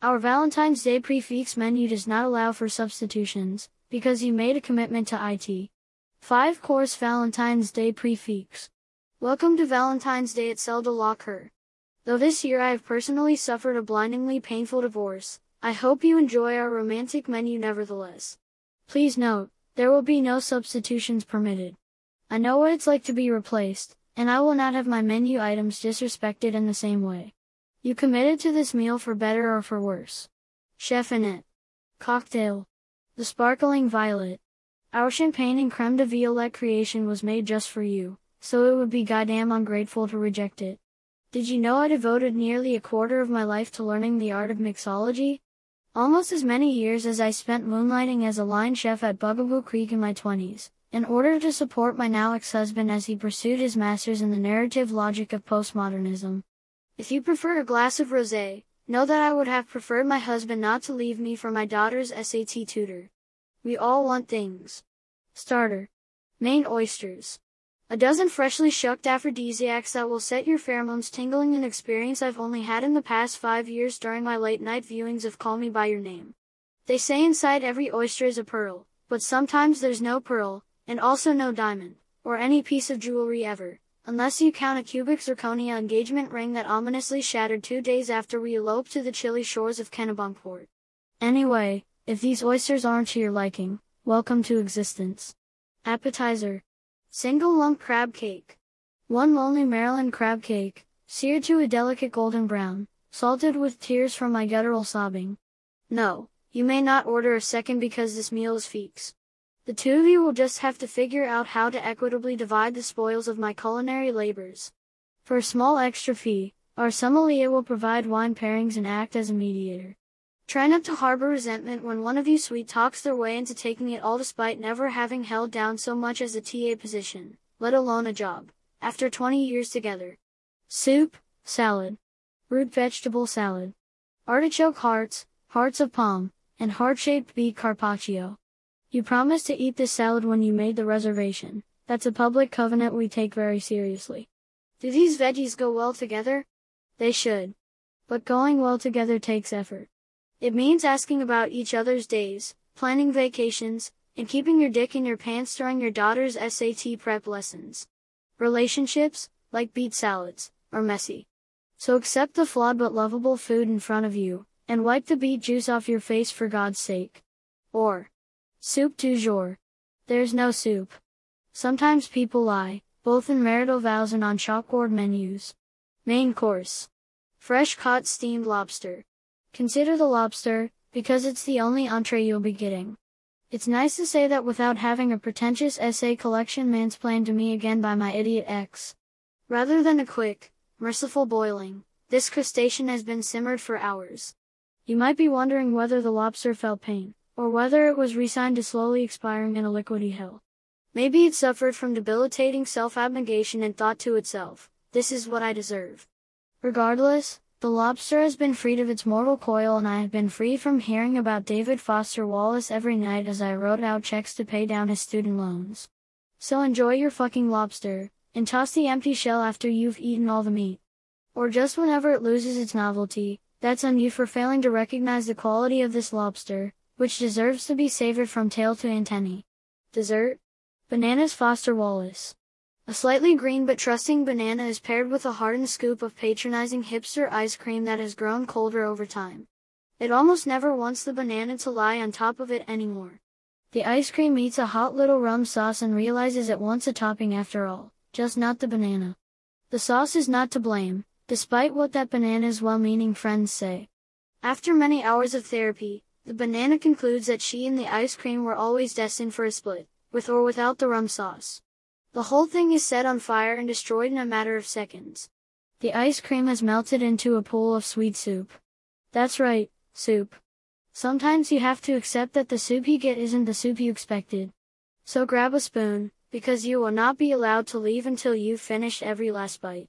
Our Valentine's Day prix fixe menu does not allow for substitutions, because you made a commitment to IT. 5 course Valentine's Day prix fixe. Welcome to Valentine's Day at de la Though this year I have personally suffered a blindingly painful divorce, I hope you enjoy our romantic menu nevertheless. Please note, there will be no substitutions permitted. I know what it's like to be replaced, and I will not have my menu items disrespected in the same way. You committed to this meal for better or for worse. Chef Annette. Cocktail. The Sparkling Violet. Our champagne and creme de violette creation was made just for you, so it would be goddamn ungrateful to reject it. Did you know I devoted nearly a quarter of my life to learning the art of mixology? Almost as many years as I spent moonlighting as a line chef at Bugaboo Creek in my 20s, in order to support my now ex-husband as he pursued his master's in the narrative logic of postmodernism. If you prefer a glass of rosé, know that I would have preferred my husband not to leave me for my daughter's SAT tutor. We all want things. Starter. Maine oysters. A dozen freshly shucked aphrodisiacs that will set your pheromones tingling an experience I've only had in the past five years during my late night viewings of Call Me By Your Name. They say inside every oyster is a pearl, but sometimes there's no pearl, and also no diamond, or any piece of jewelry ever unless you count a cubic zirconia engagement ring that ominously shattered two days after we eloped to the chilly shores of Kennebunkport. Anyway, if these oysters aren't to your liking, welcome to existence. Appetizer. Single lump crab cake. One lonely Maryland crab cake, seared to a delicate golden brown, salted with tears from my guttural sobbing. No, you may not order a second because this meal is feeks. The two of you will just have to figure out how to equitably divide the spoils of my culinary labors. For a small extra fee, our sommelier will provide wine pairings and act as a mediator. Try not to harbor resentment when one of you sweet talks their way into taking it all despite never having held down so much as a TA position, let alone a job, after 20 years together. Soup, salad. Root vegetable salad. Artichoke hearts, hearts of palm, and heart-shaped beet carpaccio. You promised to eat this salad when you made the reservation. That's a public covenant we take very seriously. Do these veggies go well together? They should. But going well together takes effort. It means asking about each other's days, planning vacations, and keeping your dick in your pants during your daughter's SAT prep lessons. Relationships, like beet salads, are messy. So accept the flawed but lovable food in front of you, and wipe the beet juice off your face for God's sake. Or, Soup du jour. There's no soup. Sometimes people lie, both in marital vows and on chalkboard menus. Main course. Fresh caught steamed lobster. Consider the lobster, because it's the only entree you'll be getting. It's nice to say that without having a pretentious essay collection mansplained to me again by my idiot ex. Rather than a quick, merciful boiling, this crustacean has been simmered for hours. You might be wondering whether the lobster felt pain or whether it was resigned to slowly expiring in a liquidy hell. Maybe it suffered from debilitating self-abnegation and thought to itself, this is what I deserve. Regardless, the lobster has been freed of its mortal coil and I have been free from hearing about David Foster Wallace every night as I wrote out checks to pay down his student loans. So enjoy your fucking lobster, and toss the empty shell after you've eaten all the meat. Or just whenever it loses its novelty, that's on you for failing to recognize the quality of this lobster, which deserves to be savored from tail to antennae. Dessert? Bananas Foster Wallace. A slightly green but trusting banana is paired with a hardened scoop of patronizing hipster ice cream that has grown colder over time. It almost never wants the banana to lie on top of it anymore. The ice cream eats a hot little rum sauce and realizes it wants a topping after all, just not the banana. The sauce is not to blame, despite what that banana's well-meaning friends say. After many hours of therapy, the banana concludes that she and the ice cream were always destined for a split, with or without the rum sauce. The whole thing is set on fire and destroyed in a matter of seconds. The ice cream has melted into a pool of sweet soup. That's right, soup. Sometimes you have to accept that the soup you get isn't the soup you expected. So grab a spoon, because you will not be allowed to leave until you've finished every last bite.